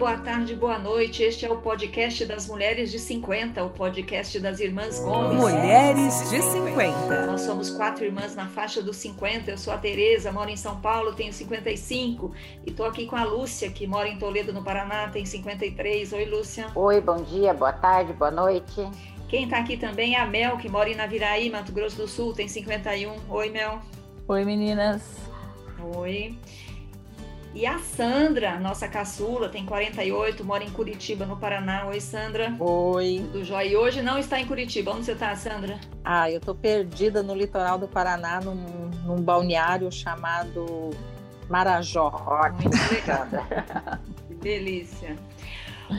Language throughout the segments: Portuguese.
boa tarde, boa noite. Este é o podcast das Mulheres de 50, o podcast das Irmãs Gomes. Mulheres de 50. Nós somos quatro irmãs na faixa dos 50. Eu sou a Tereza, moro em São Paulo, tenho 55. E estou aqui com a Lúcia, que mora em Toledo, no Paraná, tem 53. Oi, Lúcia. Oi, bom dia, boa tarde, boa noite. Quem está aqui também é a Mel, que mora em Naviraí, Mato Grosso do Sul, tem 51. Oi, Mel. Oi, meninas. Oi. E a Sandra, nossa caçula, tem 48, mora em Curitiba, no Paraná. Oi, Sandra. Oi. Do Jóia. E hoje não está em Curitiba. Onde você está, Sandra? Ah, eu estou perdida no litoral do Paraná, num, num balneário chamado Marajó. Muito legal. Delícia.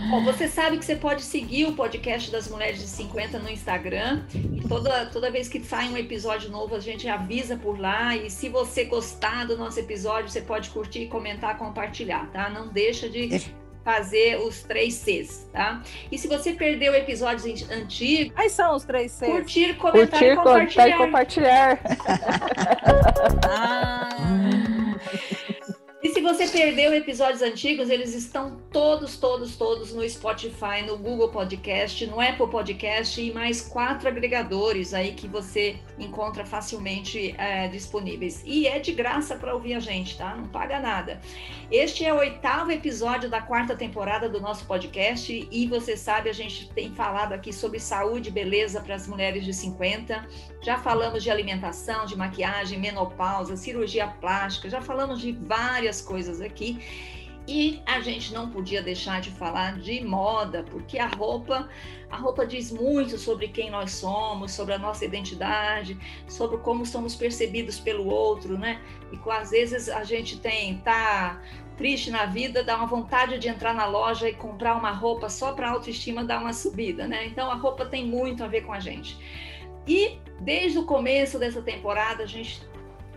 Bom, você sabe que você pode seguir o podcast das Mulheres de 50 no Instagram. E toda, toda vez que sai um episódio novo, a gente avisa por lá. E se você gostar do nosso episódio, você pode curtir, comentar, compartilhar, tá? Não deixa de fazer os três Cs, tá? E se você perdeu episódios antigos... Aí são os três Cs. Curtir, comentar curtir, e compartilhar. e compartilhar. ah... E se você perdeu episódios antigos, eles estão todos, todos, todos no Spotify, no Google Podcast, no Apple Podcast e mais quatro agregadores aí que você encontra facilmente é, disponíveis. E é de graça para ouvir a gente, tá? Não paga nada. Este é o oitavo episódio da quarta temporada do nosso podcast e você sabe, a gente tem falado aqui sobre saúde e beleza para as mulheres de 50. Já falamos de alimentação, de maquiagem, menopausa, cirurgia plástica, já falamos de várias várias coisas aqui. E a gente não podia deixar de falar de moda, porque a roupa, a roupa diz muito sobre quem nós somos, sobre a nossa identidade, sobre como somos percebidos pelo outro, né? E com, às vezes a gente tem tá triste na vida, dá uma vontade de entrar na loja e comprar uma roupa só para autoestima dar uma subida, né? Então a roupa tem muito a ver com a gente. E desde o começo dessa temporada a gente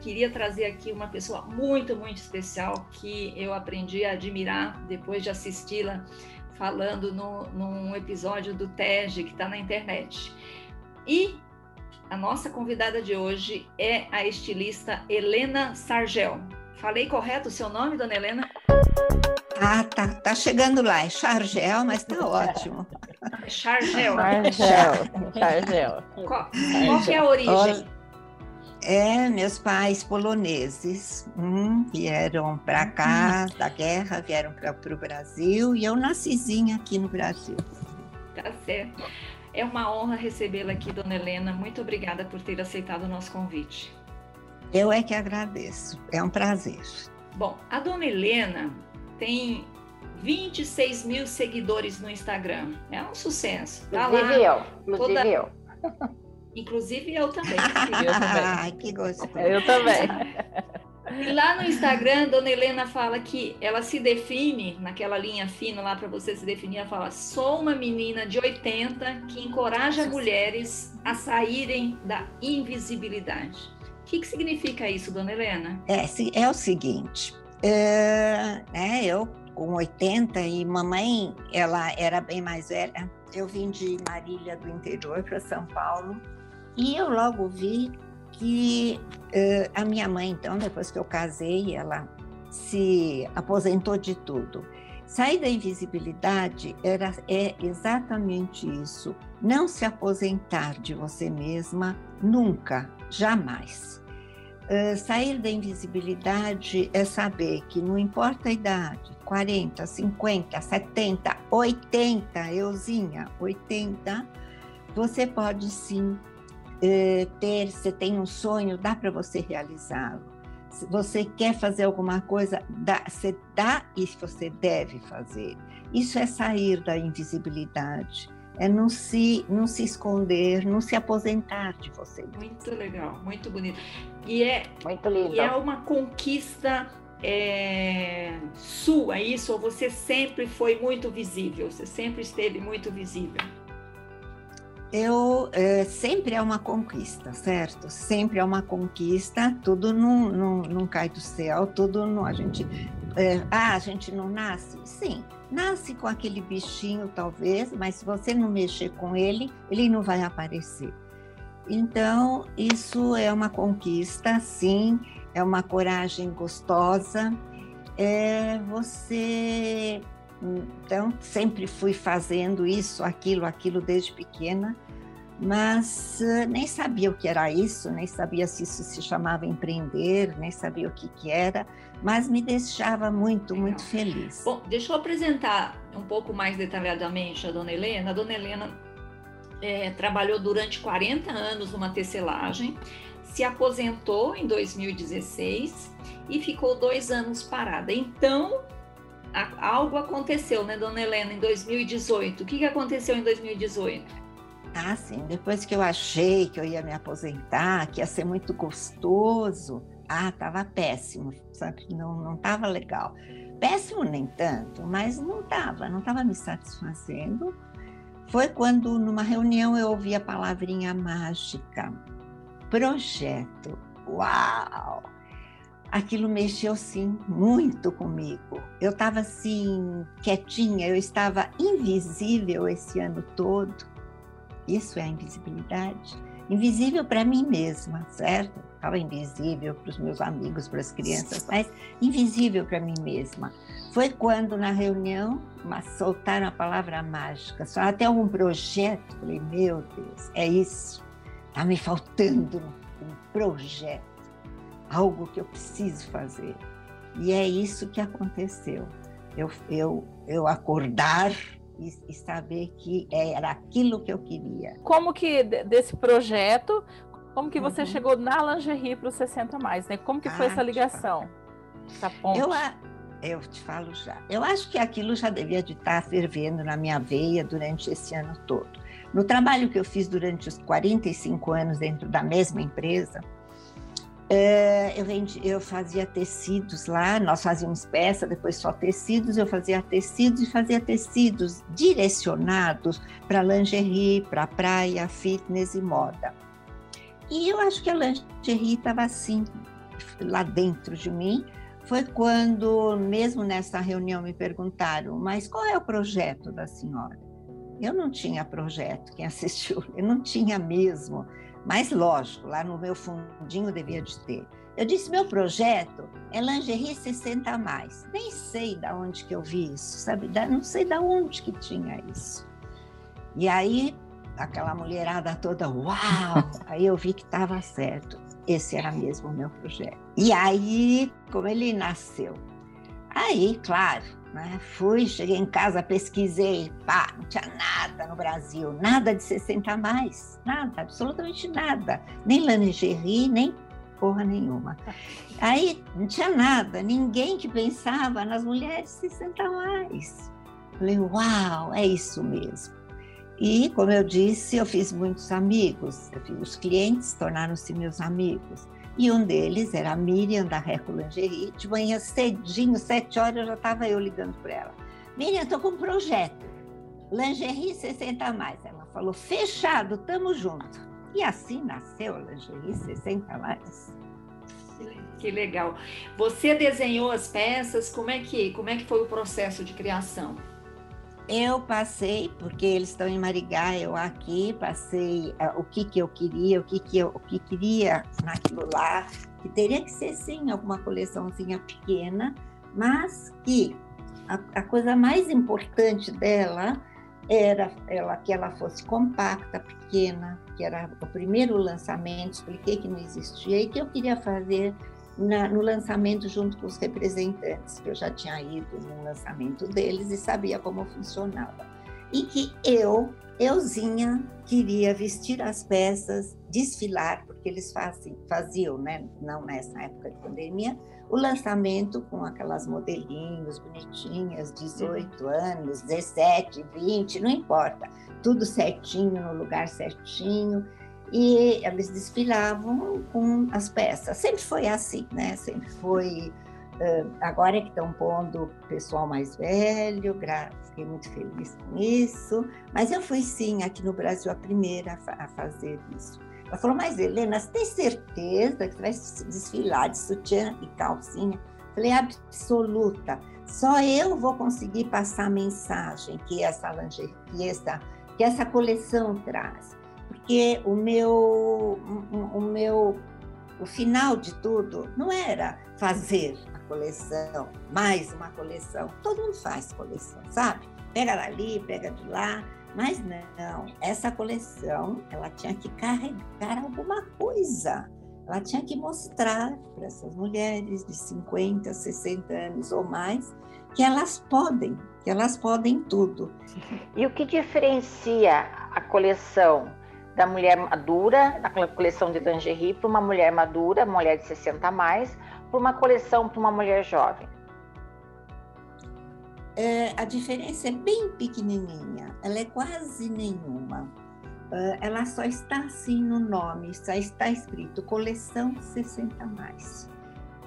queria trazer aqui uma pessoa muito, muito especial que eu aprendi a admirar depois de assisti-la falando no, num episódio do TEG que está na internet. E a nossa convidada de hoje é a estilista Helena Sargel. Falei correto o seu nome, dona Helena? Ah, tá, tá chegando lá. É Chargel, mas tá ótimo. Chargel. Chargel. Chargel. Qual, qual que é a origem? É, meus pais poloneses hum, vieram para cá da guerra, vieram para o Brasil e eu nascizinha aqui no Brasil. Tá certo. É uma honra recebê-la aqui, dona Helena. Muito obrigada por ter aceitado o nosso convite. Eu é que agradeço. É um prazer. Bom, a dona Helena tem 26 mil seguidores no Instagram. É um sucesso. Tá inclusive lá, eu. Inclusive toda... eu. Inclusive eu também. Eu também. Ai, que gostoso. Eu também. E lá no Instagram, Dona Helena fala que ela se define, naquela linha fina lá para você se definir, ela fala: sou uma menina de 80 que encoraja mulheres a saírem da invisibilidade. O que, que significa isso, Dona Helena? É, é o seguinte, é, é, eu com 80 e mamãe, ela era bem mais velha. Eu vim de Marília do interior para São Paulo e eu logo vi que uh, a minha mãe, então, depois que eu casei, ela se aposentou de tudo. Sair da invisibilidade era, é exatamente isso. Não se aposentar de você mesma nunca, jamais. Uh, sair da invisibilidade é saber que não importa a idade, 40, 50, 70, 80, euzinha, 80, você pode sim ter, você tem um sonho, dá para você realizá-lo. Se você quer fazer alguma coisa, dá, você dá e você deve fazer. Isso é sair da invisibilidade, é não se, não se esconder, não se aposentar de você. Muito legal, muito bonito. E é, muito lindo. E é uma conquista é, sua, isso? Ou você sempre foi muito visível? Você sempre esteve muito visível? Eu é, sempre é uma conquista, certo? Sempre é uma conquista, tudo não, não, não cai do céu, tudo não, a gente. É, ah, a gente não nasce? Sim, nasce com aquele bichinho, talvez, mas se você não mexer com ele, ele não vai aparecer. Então, isso é uma conquista, sim, é uma coragem gostosa, é você Então, sempre fui fazendo isso, aquilo, aquilo desde pequena, mas uh, nem sabia o que era isso, nem sabia se isso se chamava empreender, nem sabia o que, que era, mas me deixava muito, muito feliz. Bom, deixa eu apresentar um pouco mais detalhadamente a dona Helena. A dona Helena é, trabalhou durante 40 anos numa tecelagem, se aposentou em 2016 e ficou dois anos parada. Então, algo aconteceu, né, dona Helena, em 2018. O que, que aconteceu em 2018? Ah, sim. Depois que eu achei que eu ia me aposentar, que ia ser muito gostoso, ah, estava péssimo, sabe? Não, não estava legal. Péssimo nem tanto, mas não estava, não estava me satisfazendo. Foi quando, numa reunião, eu ouvi a palavrinha mágica, projeto. Uau! Aquilo mexeu, sim, muito comigo. Eu estava, assim, quietinha, eu estava invisível esse ano todo. Isso é a invisibilidade. Invisível para mim mesma, certo? Estava invisível para os meus amigos, para as crianças, mas invisível para mim mesma. Foi quando, na reunião, soltaram a palavra mágica. Só até algum projeto. Falei, meu Deus, é isso. Está me faltando um projeto, algo que eu preciso fazer. E é isso que aconteceu. Eu, eu, eu acordar e, e, saber que era aquilo que eu queria. Como que desse projeto, como que você uhum. chegou na lingerie para os 60 mais, né? Como que foi ah, essa ligação? Essa ponte? Eu, eu te falo já. Eu acho que aquilo já devia de estar fervendo na minha veia durante esse ano todo. No trabalho que eu fiz durante os 45 anos dentro da mesma empresa, é, eu, vendi, eu fazia tecidos lá, nós fazíamos peça, depois só tecidos, eu fazia tecidos e fazia tecidos direcionados para lingerie, para praia, fitness e moda. E eu acho que a lingerie estava assim, lá dentro de mim. Foi quando, mesmo nessa reunião, me perguntaram: mas qual é o projeto da senhora? Eu não tinha projeto, quem assistiu, eu não tinha mesmo. Mas, lógico, lá no meu fundinho devia de ter. Eu disse, meu projeto é lingerie 60 a mais. Nem sei da onde que eu vi isso, sabe? Não sei da onde que tinha isso. E aí, aquela mulherada toda, uau! Aí eu vi que estava certo. Esse era mesmo o meu projeto. E aí, como ele nasceu? Aí, claro, né? Fui, cheguei em casa, pesquisei, pá, não tinha nada no Brasil, nada de 60 a mais, nada, absolutamente nada, nem lingerie, nem porra nenhuma. Aí não tinha nada, ninguém que pensava nas mulheres 60 a mais. Falei, uau, é isso mesmo. E, como eu disse, eu fiz muitos amigos, os clientes tornaram-se meus amigos. E um deles era a Miriam, da Reco Lingerie. De manhã cedinho, sete horas, já estava eu ligando para ela. Miriam, estou com um projeto. Lingerie 60 a mais. Ela falou, fechado, tamo junto. E assim nasceu a Lingerie 60 a mais. Que legal. Você desenhou as peças, como é que, como é que foi o processo de criação? Eu passei, porque eles estão em Marigá, eu aqui, passei uh, o que, que eu queria, o que, que eu o que queria naquilo lá, que teria que ser sim alguma coleçãozinha pequena, mas que a, a coisa mais importante dela era ela, que ela fosse compacta, pequena, que era o primeiro lançamento, expliquei que não existia e que eu queria fazer na, no lançamento junto com os representantes, que eu já tinha ido no lançamento deles e sabia como funcionava. E que eu, euzinha, queria vestir as peças, desfilar, porque eles fazem, faziam, né, não nessa época de pandemia, o lançamento com aquelas modelinhos bonitinhas, 18 anos, 17, 20, não importa, tudo certinho, no lugar certinho e eles desfilavam com as peças. Sempre foi assim, né? Sempre foi. Agora é que estão pondo o pessoal mais velho, fiquei muito feliz com isso. Mas eu fui sim, aqui no Brasil, a primeira a fazer isso. Ela falou, mas Helena, você tem certeza que vai desfilar de sutiã e calcinha? Falei, absoluta. Só eu vou conseguir passar a mensagem que essa lingerie, que essa, que essa coleção traz porque o meu, o meu, o final de tudo não era fazer a coleção, mais uma coleção. Todo mundo faz coleção, sabe? Pega dali, pega de lá. Mas não, essa coleção, ela tinha que carregar alguma coisa. Ela tinha que mostrar para essas mulheres de 50, 60 anos ou mais que elas podem, que elas podem tudo. E o que diferencia a coleção da mulher madura, da coleção de lingerie, para uma mulher madura, mulher de 60 a mais, para uma coleção para uma mulher jovem? É, a diferença é bem pequenininha, ela é quase nenhuma. Uh, ela só está assim no nome, só está escrito coleção 60 mais.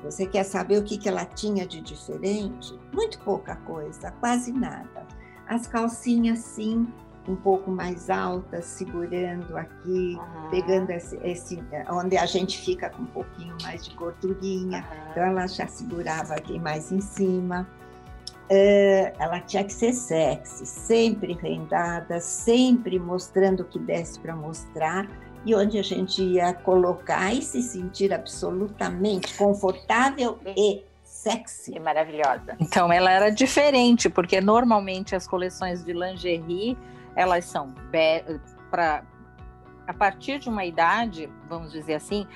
Você quer saber o que, que ela tinha de diferente? Muito pouca coisa, quase nada. As calcinhas, sim, um pouco mais altas, segurando aqui, uhum. pegando esse, esse, onde a gente fica com um pouquinho mais de gordurinha. Uhum. Então ela já segurava aqui mais em cima. Uh, ela tinha que ser sexy, sempre rendada, sempre mostrando o que desse para mostrar e onde a gente ia colocar e se sentir absolutamente confortável e sexy. E maravilhosa. Então ela era diferente, porque normalmente as coleções de lingerie elas são para a partir de uma idade, vamos dizer assim,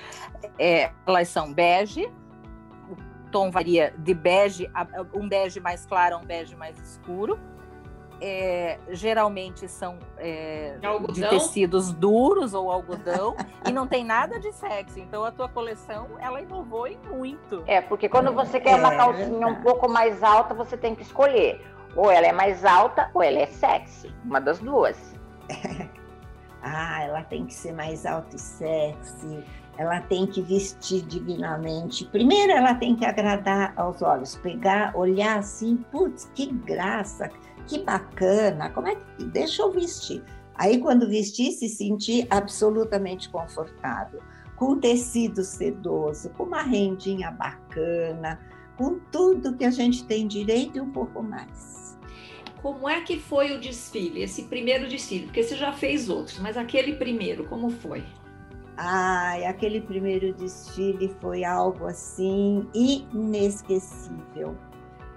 é, elas são bege, tom varia de bege, um bege mais claro a um bege mais escuro. É, geralmente são é, de tecidos duros ou algodão e não tem nada de sexy. Então a tua coleção ela inovou em muito. É porque quando você quer uma é calcinha um pouco mais alta você tem que escolher ou ela é mais alta ou ela é sexy, uma das duas. ah, ela tem que ser mais alta e sexy, ela tem que vestir divinamente. Primeiro, ela tem que agradar aos olhos, pegar, olhar assim, putz, que graça, que bacana, como é que. Deixa eu vestir. Aí, quando vestir, se sentir absolutamente confortável, com tecido sedoso, com uma rendinha bacana, com tudo que a gente tem direito e um pouco mais. Como é que foi o desfile, esse primeiro desfile? Porque você já fez outros, mas aquele primeiro, como foi? Ai, aquele primeiro desfile foi algo assim inesquecível.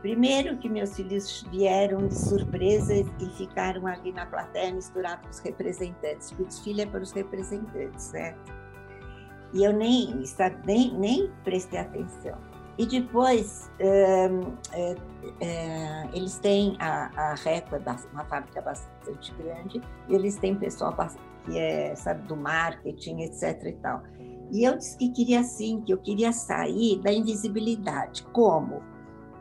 Primeiro que meus filhos vieram de surpresa e ficaram ali na plateia misturados com os representantes, porque o desfile é para os representantes, certo? E eu nem, nem, nem prestei atenção. E depois, é, é, eles têm a, a Record, uma fábrica bastante grande, e eles têm pessoal que é, sabe, do marketing, etc e tal. E eu disse que queria assim, que eu queria sair da invisibilidade. Como?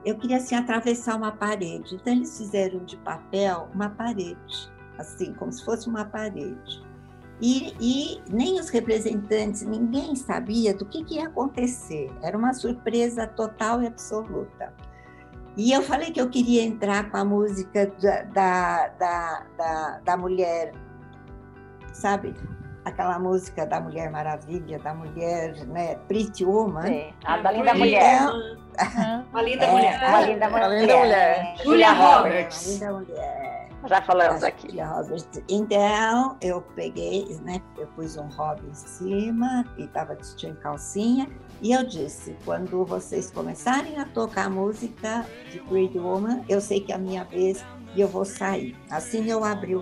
Eu queria assim atravessar uma parede. Então eles fizeram de papel uma parede, assim, como se fosse uma parede. E, e, nem os representantes, ninguém sabia do que, que, ia acontecer. Era uma surpresa total e absoluta. E eu falei que eu queria entrar com a música da, da, da, da, da mulher, sabe? Aquela música da Mulher Maravilha, da mulher, né? Pretty Woman. Sim, a da linda mulher. Então, a linda mulher. A linda mulher. A linda mulher. Julia Roberts. Linda mulher. Já falamos aqui. Então, eu peguei, né? Eu pus um hobby em cima e estava vestindo calcinha. E eu disse: quando vocês começarem a tocar a música de Pretty Woman, eu sei que é a minha vez e eu vou sair. Assim eu abri.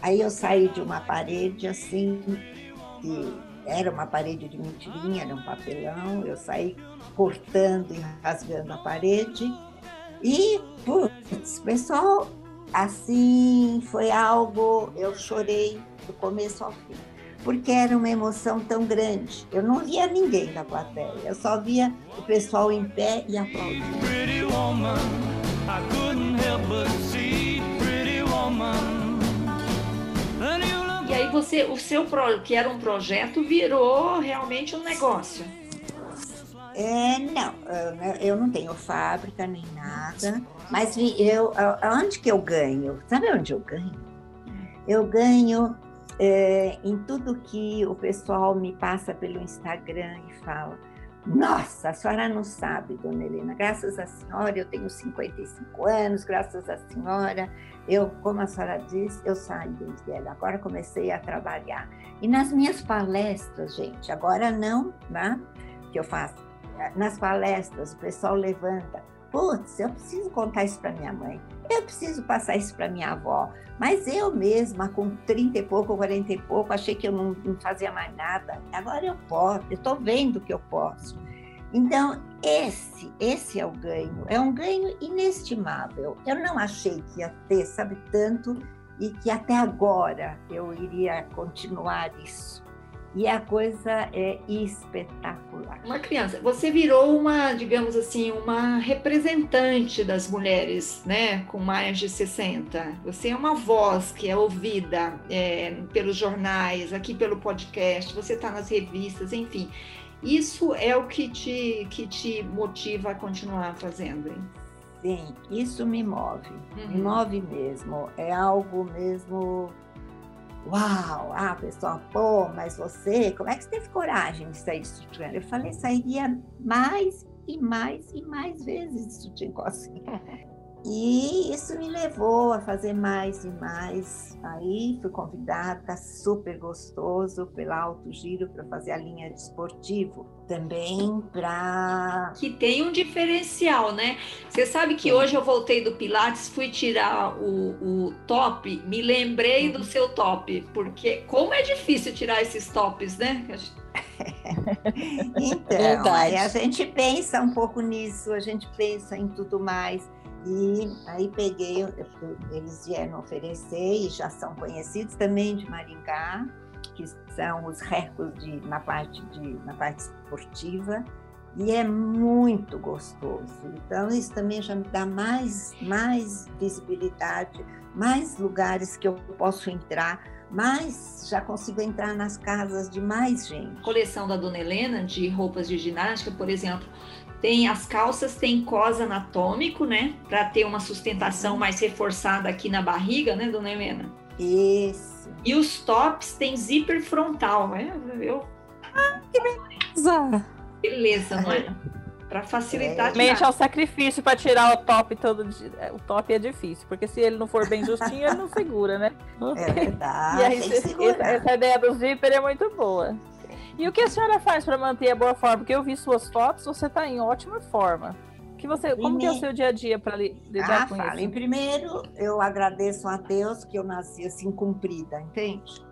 Aí eu saí de uma parede assim, e era uma parede de mentirinha, era um papelão. Eu saí cortando e rasgando a parede. E, putz, pessoal assim foi algo, eu chorei do começo ao fim, porque era uma emoção tão grande. Eu não via ninguém da plateia, eu só via o pessoal em pé e aplaudindo. E aí você, o seu que era um projeto virou realmente um negócio. É, não, eu não tenho fábrica nem nada, mas eu, onde que eu ganho? Sabe onde eu ganho? Eu ganho é, em tudo que o pessoal me passa pelo Instagram e fala. Nossa, a senhora não sabe, dona Helena, graças à senhora eu tenho 55 anos, graças à senhora, eu, como a senhora disse, eu saí do Israel, agora comecei a trabalhar. E nas minhas palestras, gente, agora não, né, que eu faço nas palestras o pessoal levanta, putz, eu preciso contar isso para minha mãe, eu preciso passar isso para minha avó. Mas eu mesma, com 30 e pouco, 40 e pouco, achei que eu não, não fazia mais nada. Agora eu posso, eu estou vendo que eu posso. Então, esse, esse é o ganho, é um ganho inestimável. Eu não achei que ia ter, sabe, tanto, e que até agora eu iria continuar isso. E a coisa é espetacular. Uma criança, você virou uma, digamos assim, uma representante das mulheres, né, com mais de 60. Você é uma voz que é ouvida é, pelos jornais, aqui pelo podcast, você está nas revistas, enfim. Isso é o que te, que te motiva a continuar fazendo, hein? Sim, isso me move, uhum. me move mesmo. É algo mesmo. Uau! Ah, pessoal, pô, mas você, como é que você teve coragem de sair de sutiã? Eu falei, sairia mais e mais e mais vezes de sutiã assim. E isso me levou a fazer mais e mais. Aí fui convidada, super gostoso, pela Alto Giro para fazer a linha de esportivo. Também para. Que tem um diferencial, né? Você sabe que Sim. hoje eu voltei do Pilates, fui tirar o, o top, me lembrei uhum. do seu top, porque como é difícil tirar esses tops, né? então, a gente pensa um pouco nisso, a gente pensa em tudo mais. E aí peguei, eles vieram oferecer e já são conhecidos também de Maringá, que são os recordes na parte de na parte esportiva e é muito gostoso. Então isso também já me dá mais mais visibilidade, mais lugares que eu posso entrar, mais já consigo entrar nas casas de mais gente. Coleção da Dona Helena de roupas de ginástica, por exemplo, tem as calças tem cos anatômico, né, para ter uma sustentação mais reforçada aqui na barriga, né, dona Helena? Isso. E os tops tem zíper frontal, né? Eu ah, que beleza. Beleza, não é? Para facilitar. É. Mente ao sacrifício para tirar o top todo. É, o top é difícil, porque se ele não for bem justinho, ele não segura, né? É verdade. E aí, essa, essa ideia do zíper é muito boa. E o que a senhora faz para manter a boa forma? Porque eu vi suas fotos, você está em ótima forma. Que você, como que é o seu dia a dia para lidar ah, com fala. isso? Em primeiro, eu agradeço a Deus que eu nasci assim comprida, entende?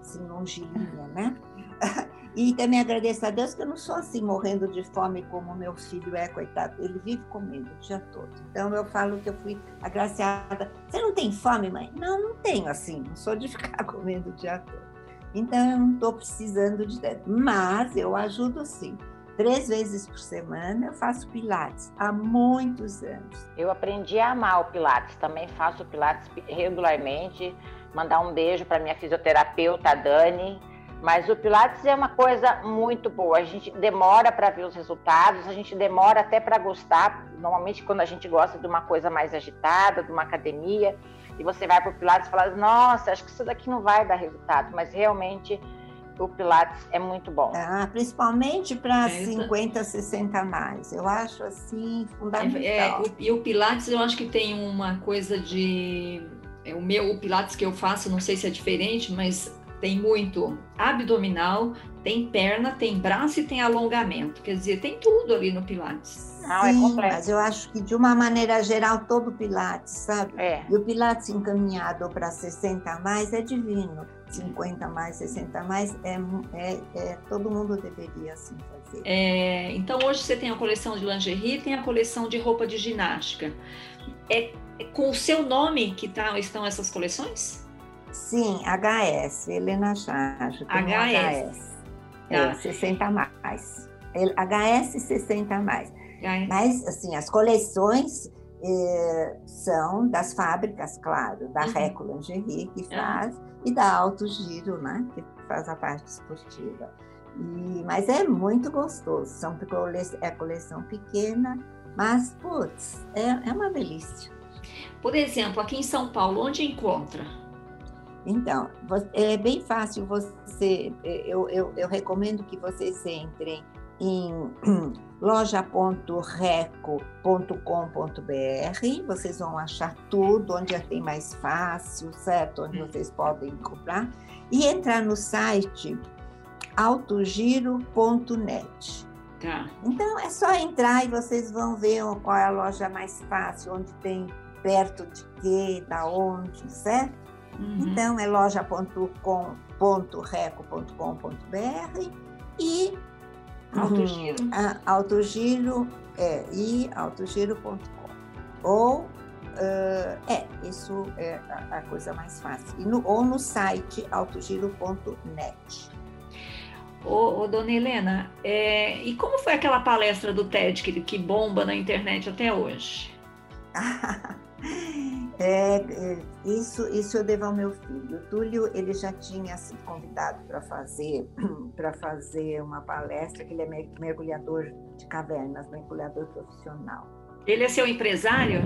Assim, longilínea, né? E também agradeço a Deus que eu não sou assim morrendo de fome como meu filho é, coitado. Ele vive comendo o dia todo. Então eu falo que eu fui agraciada. Você não tem fome, mãe? Não, não tenho assim. Não sou de ficar comendo o dia todo. Então eu não estou precisando de tempo, mas eu ajudo sim. Três vezes por semana eu faço Pilates há muitos anos. Eu aprendi a amar o Pilates, também faço Pilates regularmente. Mandar um beijo para minha fisioterapeuta Dani. Mas o Pilates é uma coisa muito boa. A gente demora para ver os resultados, a gente demora até para gostar. Normalmente, quando a gente gosta de uma coisa mais agitada, de uma academia, e você vai para o Pilates e fala, nossa, acho que isso daqui não vai dar resultado, mas realmente o Pilates é muito bom. Ah, principalmente para é, 50, 60 mais. Eu acho assim fundamental. É, é, o, e o Pilates eu acho que tem uma coisa de. É, o meu o Pilates que eu faço, não sei se é diferente, mas tem muito abdominal, tem perna, tem braço e tem alongamento. Quer dizer, tem tudo ali no Pilates. Não, é Sim, é completo. mas eu acho que de uma maneira geral todo Pilates, sabe? É. E o Pilates encaminhado para 60 a mais é divino. 50 a mais, 60 a mais, é, é, é, todo mundo deveria assim fazer. É, então hoje você tem a coleção de lingerie, tem a coleção de roupa de ginástica. É, é com o seu nome que tá, estão essas coleções? Sim, HS, Helena Charge. HS. HS. É, 60 a mais. HS 60 a mais. Mas, assim, as coleções eh, são das fábricas, claro, da uhum. Lingerie, que faz, uhum. e da Alto Giro, né, que faz a parte esportiva. E, mas é muito gostoso. São, é coleção pequena, mas, putz, é, é uma delícia. Por exemplo, aqui em São Paulo, onde encontra? Então, é bem fácil você. É, eu, eu, eu recomendo que vocês entrem em loja.reco.com.br. Vocês vão achar tudo onde é tem mais fácil, certo? Onde vocês podem comprar. E entrar no site autogiro.net. Tá. Então é só entrar e vocês vão ver qual é a loja mais fácil, onde tem perto de quê, da onde, certo? Uhum. Então é loja.com.reco.com.br e Autogiro. Hum, a- autogiro é e autogiro.com. Ou ah, é, isso é a, a coisa mais fácil. E no- ou no site autogiro.net. Ô, ô, dona Helena, é, e como foi aquela palestra do TED que, que bomba na internet até hoje? É, é, isso, isso eu devo ao meu filho. O Túlio ele já tinha sido convidado para fazer para fazer uma palestra, que ele é mer- mergulhador de cavernas, mergulhador profissional. Ele é seu empresário?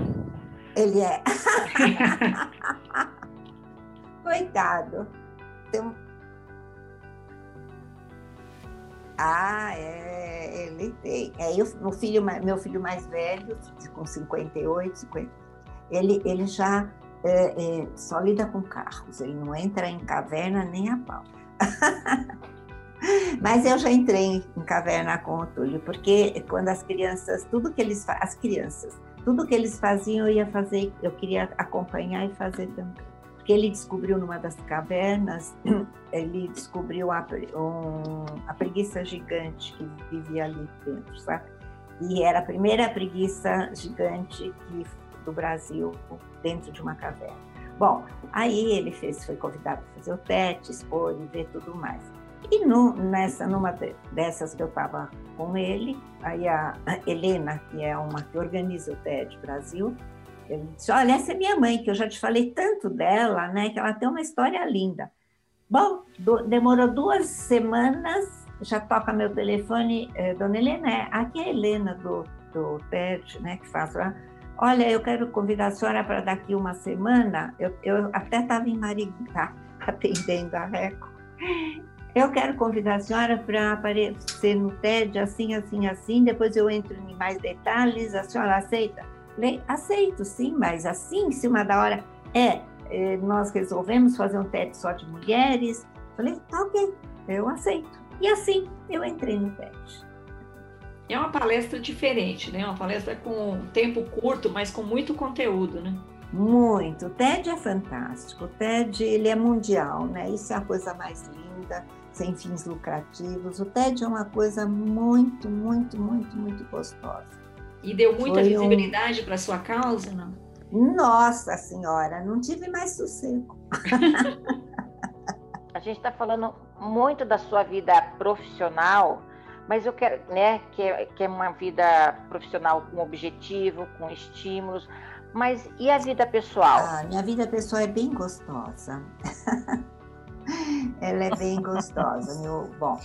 Ele é. Coitado. Um... Ah, é, ele tem. É, eu, meu, filho, meu filho mais velho, com 58, 50, ele, ele já é, é, só lida com carros, ele não entra em caverna nem a pau. Mas eu já entrei em caverna com o Túlio, porque quando as crianças, tudo que eles as crianças, tudo que eles faziam eu ia fazer, eu queria acompanhar e fazer também. Porque ele descobriu numa das cavernas, ele descobriu a, um- a preguiça gigante que vivia ali dentro, sabe? E era a primeira preguiça gigante que, do Brasil dentro de uma caverna. Bom, aí ele fez, foi convidado para fazer o teste, expor e ver tudo mais. E no, nessa, numa de- dessas que eu estava com ele, aí a a Helena, que é uma que organiza o TED Brasil, ele disse, olha, essa é minha mãe, que eu já te falei tanto dela, né, que ela tem uma história linda. Bom, do- demorou duas semanas, já toca meu telefone, eh, dona Helena, é, aqui é a Helena do, do TED, né, que faz lá. Olha, eu quero convidar a senhora para daqui uma semana, eu, eu até estava em Maringá, atendendo a Reco. Eu quero convidar a senhora para aparecer no TED assim, assim, assim, depois eu entro em mais detalhes, a senhora aceita? Falei, aceito sim, mas assim, em cima da hora, é, eh, nós resolvemos fazer um TED só de mulheres. Falei, tá ok, eu aceito. E assim, eu entrei no TED. É uma palestra diferente, né? Uma palestra com tempo curto, mas com muito conteúdo, né? Muito. O TED é fantástico. O TED ele é mundial, né? Isso é a coisa mais linda, sem fins lucrativos. O TED é uma coisa muito, muito, muito, muito gostosa. E deu muita Foi um- visibilidade para sua causa, não? Nossa Senhora, não tive mais sossego. A gente está falando muito da sua vida profissional, mas eu quero, né, que é, que é uma vida profissional com objetivo, com estímulos, mas e a vida pessoal? Ah, minha vida pessoal é bem gostosa. Ela é bem gostosa. Meu, bom,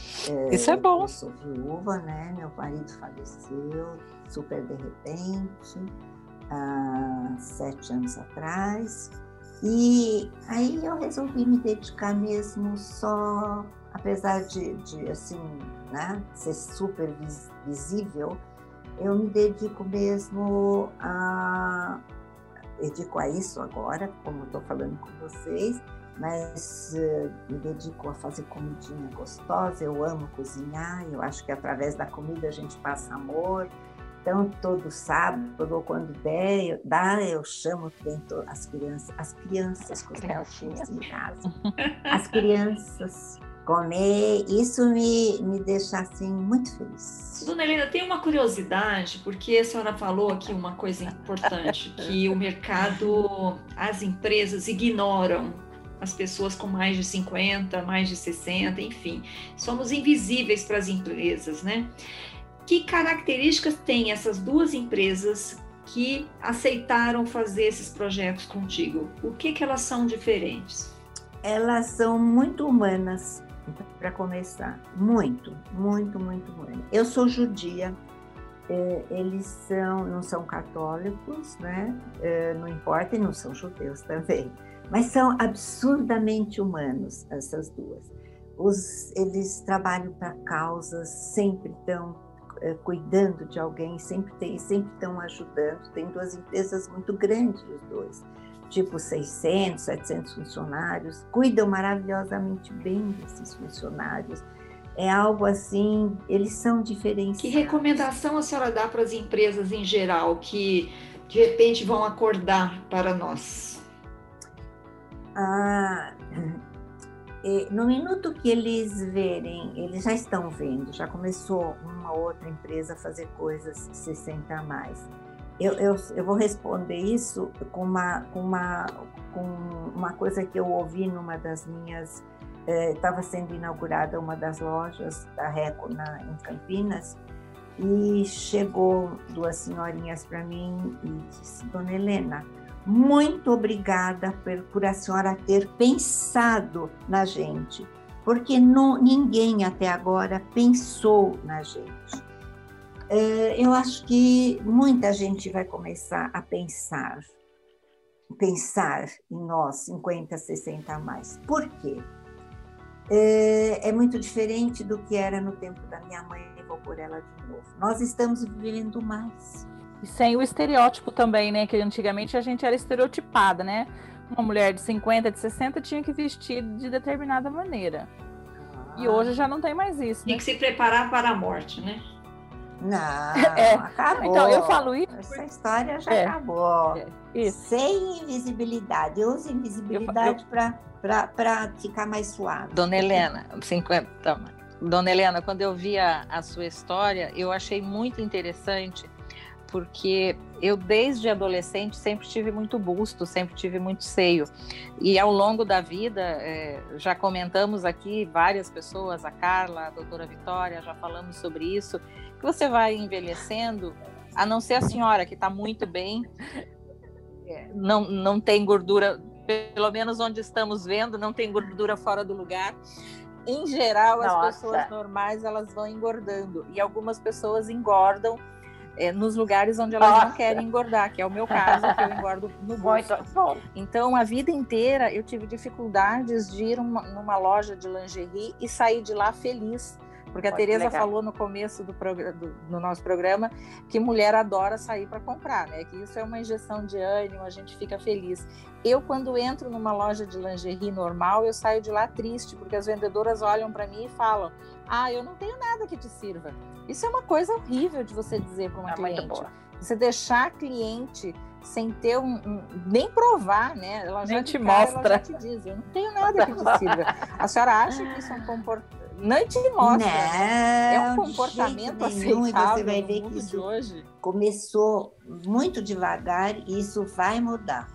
Isso é bom. Eu sou viúva, né? Meu marido faleceu super de repente, há sete anos atrás. E aí eu resolvi me dedicar mesmo só, apesar de, de assim, né, ser super vis- visível, eu me dedico mesmo a dedico a isso agora, como estou falando com vocês, mas eh, me dedico a fazer comidinha gostosa. Eu amo cozinhar, eu acho que através da comida a gente passa amor. Então, todo sábado, ou quando der, eu, dá, eu chamo dentro as crianças, as crianças, em casa. As crianças comer, isso me, me deixa assim muito feliz. Dona Helena, tem uma curiosidade, porque a senhora falou aqui uma coisa importante, que o mercado, as empresas ignoram as pessoas com mais de 50, mais de 60, enfim. Somos invisíveis para as empresas, né? Que características têm essas duas empresas que aceitaram fazer esses projetos contigo? O que que elas são diferentes? Elas são muito humanas, para começar. Muito, muito, muito humanas. Eu sou judia, eh, eles são, não são católicos, né? Eh, Não importa, e não são judeus também. Mas são absurdamente humanos, essas duas. Os, eles trabalham para causas, sempre estão eh, cuidando de alguém, sempre tem, sempre estão ajudando. Tem duas empresas muito grandes, os dois, tipo 600, 700 funcionários, cuidam maravilhosamente bem desses funcionários. é algo assim, eles são diferentes. Que recomendação a senhora dá para as empresas em geral que de repente vão acordar para nós? Ah, no minuto que eles verem, eles já estão vendo, já começou uma outra empresa a fazer coisas 60 a mais. Eu, eu, eu vou responder isso com uma, com, uma, com uma coisa que eu ouvi numa das minhas. Estava eh, sendo inaugurada uma das lojas da Reco na, em Campinas e chegou duas senhorinhas para mim e disse: Dona Helena, muito obrigada por, por a senhora ter pensado na gente, porque não, ninguém até agora pensou na gente. É, eu acho que muita gente vai começar a pensar, pensar em nós, 50, 60 a mais. Por quê? É, é muito diferente do que era no tempo da minha mãe, vou por ela de novo. Nós estamos vivendo mais. E sem o estereótipo também, né? Que antigamente a gente era estereotipada, né? Uma mulher de 50, de 60 tinha que vestir de determinada maneira. Ah. E hoje já não tem mais isso. Tem né? que se preparar para a morte, né? Não, é. acabou. Então, eu falo isso. Essa história já é. acabou. É. Sem invisibilidade. Eu uso invisibilidade eu... para ficar mais suave. Dona Helena, 50. Toma. Dona Helena, quando eu vi a, a sua história, eu achei muito interessante porque eu desde adolescente sempre tive muito busto, sempre tive muito seio. E ao longo da vida, é, já comentamos aqui, várias pessoas, a Carla, a doutora Vitória, já falamos sobre isso, que você vai envelhecendo, a não ser a senhora, que está muito bem, é, não, não tem gordura, pelo menos onde estamos vendo, não tem gordura fora do lugar. Em geral, Nossa. as pessoas normais elas vão engordando e algumas pessoas engordam é, nos lugares onde elas Nossa. não querem engordar, que é o meu caso, que eu engordo no busto. Então, a vida inteira eu tive dificuldades de ir uma, numa loja de lingerie e sair de lá feliz porque a Tereza falou no começo do, do, do, nosso programa que mulher adora sair para comprar, né? Que isso é uma injeção de ânimo, a gente fica feliz. Eu, quando entro numa loja de lingerie normal, eu saio de lá triste, porque as vendedoras olham para mim e falam: Ah, eu não tenho nada que te sirva. Isso é uma coisa horrível de você dizer para uma é cliente. Você deixar a cliente sem ter um, um, nem provar, né? Ela já nem te cara, mostra. Ela já te diz, eu não tenho nada que te sirva. A senhora acha que isso é um comportamento não te mostra. Né? Não, é um comportamento aceitável e você vai ver que isso hoje. começou muito devagar e isso vai mudar.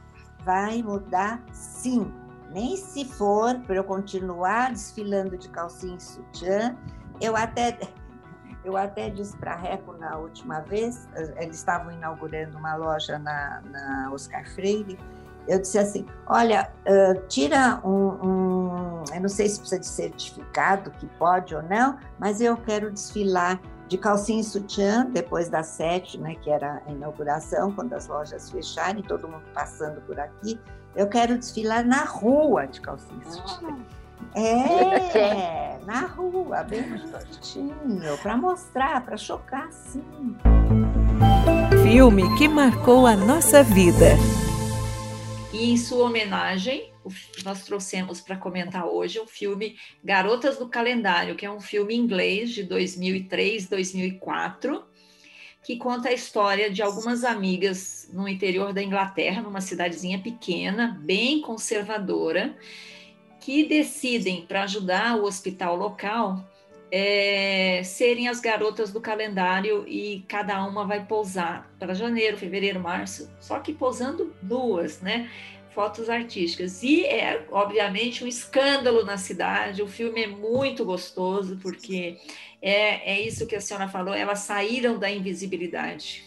Vai mudar sim. Nem se for para eu continuar desfilando de calcinha e sutiã, eu até eu até disse para a Reco na última vez, eles estavam inaugurando uma loja na, na Oscar Freire, eu disse assim: olha, uh, tira um, um, Eu não sei se precisa de certificado, que pode ou não, mas eu quero desfilar de calcinha e sutiã depois das sete, né, que era a inauguração, quando as lojas fecharem, todo mundo passando por aqui. Eu quero desfilar na rua de calcinha e sutiã. Ah. É, na rua, bem pertinho, para mostrar, para chocar, sim. Filme que marcou a nossa vida. E em sua homenagem, nós trouxemos para comentar hoje o filme Garotas do Calendário, que é um filme inglês de 2003, 2004, que conta a história de algumas amigas no interior da Inglaterra, numa cidadezinha pequena, bem conservadora, que decidem, para ajudar o hospital local, é, serem as garotas do calendário e cada uma vai pousar para janeiro, fevereiro, março, só que posando duas, né? Fotos artísticas. E é, obviamente, um escândalo na cidade. O filme é muito gostoso, porque é, é isso que a senhora falou, elas saíram da invisibilidade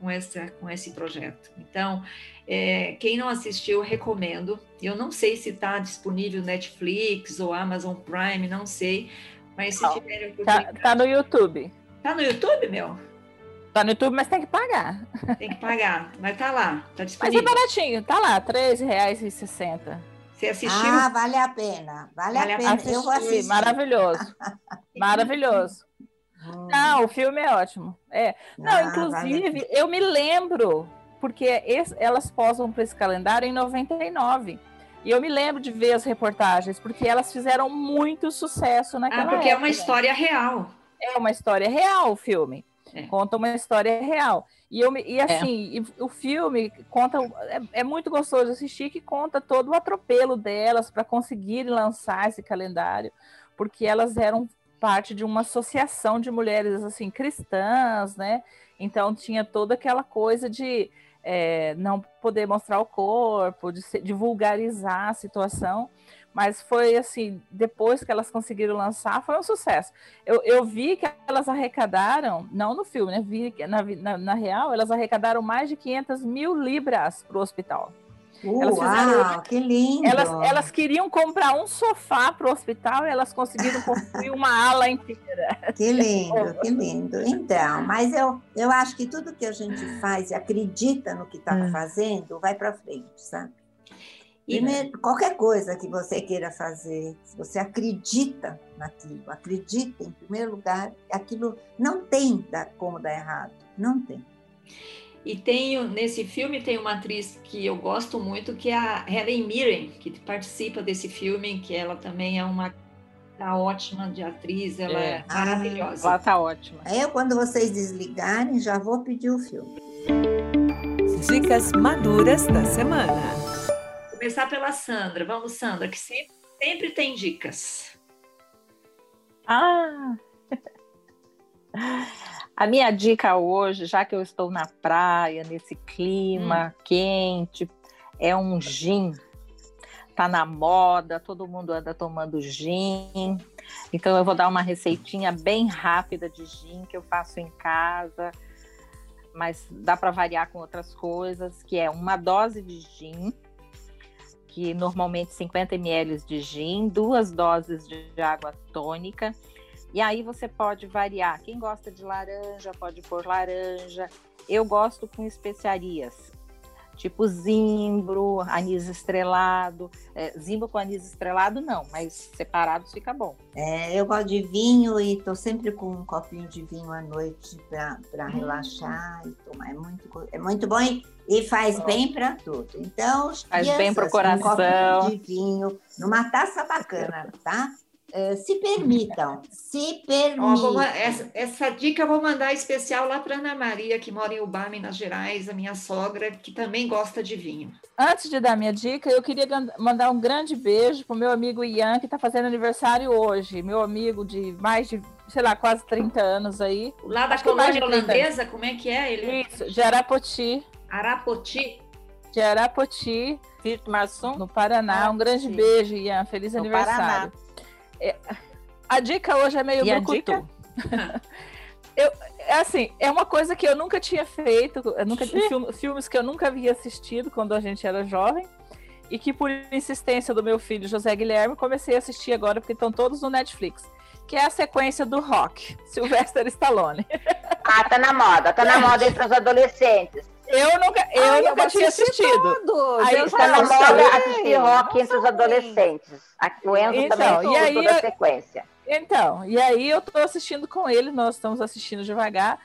com, essa, com esse projeto. Então, é, quem não assistiu, recomendo. Eu não sei se está disponível Netflix ou Amazon Prime, não sei, mas se tiverem tá, tá no YouTube. Tá no YouTube, meu? Tá no YouTube, mas tem que pagar. Tem que pagar, mas tá lá, tá disponível. Mas é baratinho, tá lá, R$13,60. Você assistiu? Ah, vale a pena, vale, vale a pena. Assistir. Eu vou assistir. Maravilhoso, maravilhoso. Hum. Não, o filme é ótimo. É. Não, ah, inclusive, vale eu me lembro, porque esse, elas posam para esse calendário em 99. E eu me lembro de ver as reportagens, porque elas fizeram muito sucesso naquela Ah, porque época. é uma história real. É uma história real o filme. É. Conta uma história real. E, eu, me- e assim, e o filme conta. É, é muito gostoso de assistir que conta todo o atropelo delas para conseguirem lançar esse calendário, porque elas eram parte de uma associação de mulheres assim cristãs, né? Então tinha toda aquela coisa de é, não poder mostrar o corpo, de, de vulgarizar a situação. Mas foi assim, depois que elas conseguiram lançar, foi um sucesso. Eu, eu vi que elas arrecadaram, não no filme, né? Vi que na, na, na real, elas arrecadaram mais de 500 mil libras para o hospital. Elas fizeram- Uau, que lindo! Elas, elas queriam comprar um sofá para o hospital e elas conseguiram construir uma ala inteira. Que lindo, que lindo. Então, mas eu, eu acho que tudo que a gente faz e acredita no que está Hum. fazendo, vai para frente, sabe? E- Primeiro, qualquer coisa que você queira fazer, se você acredita naquilo, acredita em primeiro lugar, aquilo não tem da- como dar errado, não tem. E tem, nesse filme tem uma atriz que eu gosto muito, que é a Helen Mirren, que participa desse filme, que ela também é uma tá ótima de atriz, ela é, É. maravilhosa. Ela tá ótima. Aí eu, quando vocês desligarem, já vou pedir o filme. Dicas maduras da semana. Começar pela Sandra. Vamos, Sandra, que sempre, sempre tem dicas. Ah! A minha dica hoje, já que eu estou na praia, nesse clima quente, é um gin. Tá na moda, todo mundo anda tomando gin. Então eu vou dar uma receitinha bem rápida de gin que eu faço em casa, mas dá para variar com outras coisas, que é uma dose de gin, que normalmente 50 ml de gin, duas doses de água tônica, e aí você pode variar. Quem gosta de laranja, pode pôr laranja. Eu gosto com especiarias, tipo zimbro, anis estrelado. É, zimbro com anis estrelado não, mas separados fica bom. É, eu gosto de vinho e estou sempre com um copinho de vinho à noite para relaxar e tomar. É muito, é muito bom e, e faz bem para tudo. Então, Faz bem pro crianças, Um coração. copinho de vinho, numa taça bacana, tá? É, se permitam, se permitam. essa, essa dica eu vou mandar especial lá para Ana Maria, que mora em Ubá, Minas Gerais, a minha sogra, que também gosta de vinho. Antes de dar minha dica, eu queria mandar um grande beijo pro meu amigo Ian, que está fazendo aniversário hoje. Meu amigo de mais de, sei lá, quase 30 anos aí. Lá da Acho colônia de 30. holandesa, como é que é? Ele Isso, de Arapoti. Arapoti. De Arapoti, Marsum, no Paraná. Ah, um grande sim. beijo, Ian. Feliz No aniversário. É, a dica hoje é meio E a brucutu. dica? Eu, é assim, é uma coisa que eu nunca tinha feito, eu nunca film- filmes que eu nunca havia assistido quando a gente era jovem. E que por insistência do meu filho José Guilherme, comecei a assistir agora, porque estão todos no Netflix. Que é a sequência do Rock, Sylvester Stallone. Ah, tá na moda, tá na moda entre os adolescentes. Eu nunca, eu Ai, nunca vou tinha assistido. todos, Aí eu já Tá na moda assisti. assistir rock entre os adolescentes. O Enzo Então, também e assistiu aí toda a eu- sequência. Então, e aí eu tô assistindo com ele, nós estamos assistindo devagar.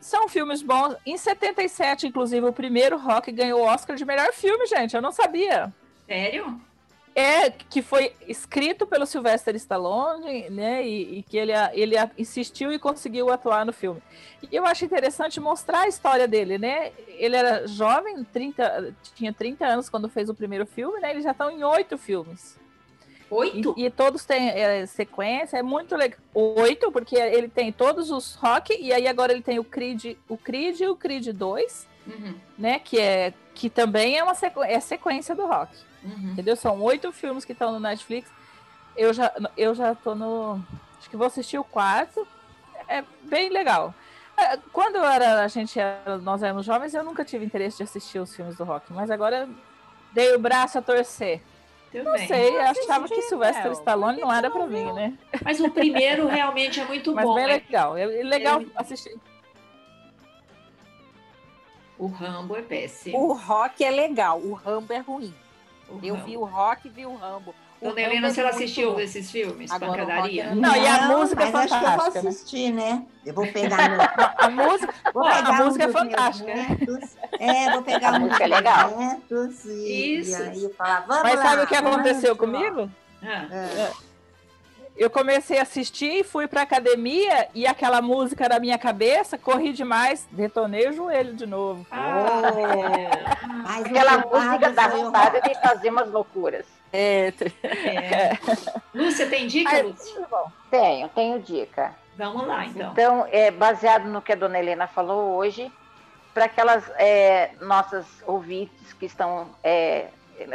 São filmes bons. Em 77, inclusive, o primeiro Rock ganhou o Oscar de melhor filme, gente. Eu não sabia. Sério? É, que foi escrito pelo Sylvester Stallone, né? E, e que ele, ele insistiu e conseguiu atuar no filme. E eu acho interessante mostrar a história dele, né? Ele era jovem, 30, tinha 30 anos quando fez o primeiro filme, né? Eles já estão em oito filmes. Oito? E, e todos têm é, sequência, é muito legal. Oito, porque ele tem todos os rock, e aí agora ele tem o Creed, o Creed e o Creed 2, Uhum, né? Que, é, que também é uma sequ, é sequência do rock. Uhum. Entendeu? São oito filmes que estão no Netflix. Eu já, eu já tô no. Acho que vou assistir o quarto. É bem legal. É, Quando eu era, a gente era, nós éramos jovens, eu nunca tive interesse de assistir os filmes do rock, mas agora dei o braço a torcer. Tudo Não bem. sei, eu achava que Sylvester. Stallone não era pra mim, né? Mas o primeiro realmente é muito Mas bom. bem né? legal. É legal Ele- assistir. O Rambo é péssimo. O rock é legal, o Rambo é ruim. O Eu Rambo. vi o rock e vi o Rambo. O Dona Helena, é se ela muito assistiu bom. esses filmes, Agora, Pancadaria? rock Não, e a música é mas acho que eu vou fantástica, né? assistir, né? Eu vou pegar meu, A música, Vou a pegar um música é fantástica. né? netos. É, vou pegar A um música é legal. netos e, Isso. e aí eu falar, vamos Mas lá, sabe o que aconteceu comigo? Ah, É. Eu comecei a assistir, fui pra academia e aquela música na minha cabeça, corri demais, detonei o joelho de novo. Ah, Mas o Aquela música dá vontade de fazer umas loucuras. É, é. Lúcia, tem dica, Ai, Lúcia? Tenho, tenho dica. Vamos lá, então. Então, é, baseado no que a dona Helena falou hoje, para aquelas é, nossas ouvintes que estão, é,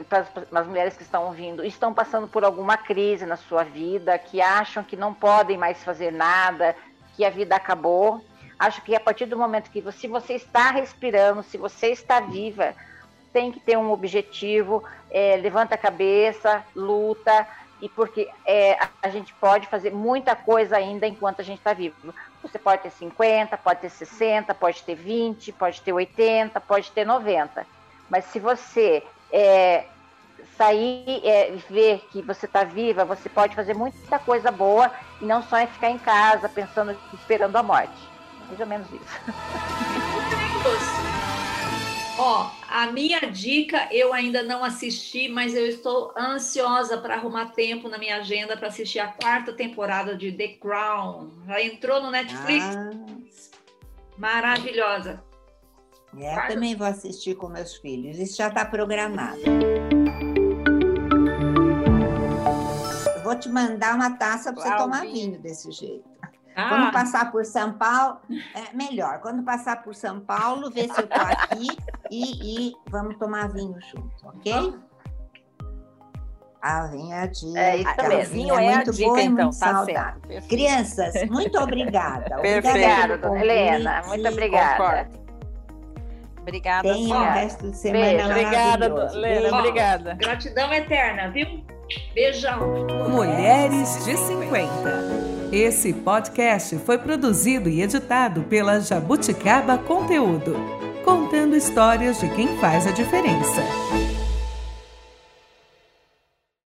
para as mulheres que estão ouvindo, estão passando por alguma crise na sua vida, que acham que não podem mais fazer nada, que a vida acabou. Acho que a partir do momento que você, se você está respirando, se você está viva, tem que ter um objetivo, é, levanta a cabeça, luta, e porque é, a, gente pode fazer muita coisa ainda enquanto a gente está vivo. Você pode ter 50, pode ter 60, pode ter 20, pode ter 80, pode ter 90. Mas se você é, sair é, e ver que você está viva, você pode fazer muita coisa boa e não só é ficar em casa pensando, esperando a morte. Mais ou menos isso. Ó, a minha dica eu ainda não assisti, mas eu estou ansiosa para arrumar tempo na minha agenda para assistir a quarta temporada de The Crown. Já entrou no Netflix? Ah, Maravilhosa. É, eu também vou assistir com meus filhos. Isso já está programado. Eu vou te mandar uma taça para você tomar vinho. desse jeito. Ah, Quando passar por São Paulo, é melhor. Quando passar por São Paulo, vê se eu tô aqui e, e vamos tomar vinho junto, ok? Ah, vinho é a dica. É isso mesmo. vinho Vinho é a muito dica, bom e então, muito tá saudável. Crianças, muito obrigada. Perfeito. Obrigada, Helena. Muito obrigada. Concordo. Obrigada. Tenha o resto de semana beijo. Obrigada. Lena. Obrigada. gratidão eterna, viu? Beijão. Mulheres de 50. Esse podcast foi produzido e editado pela Jabuticaba Conteúdo, contando histórias de quem faz a diferença.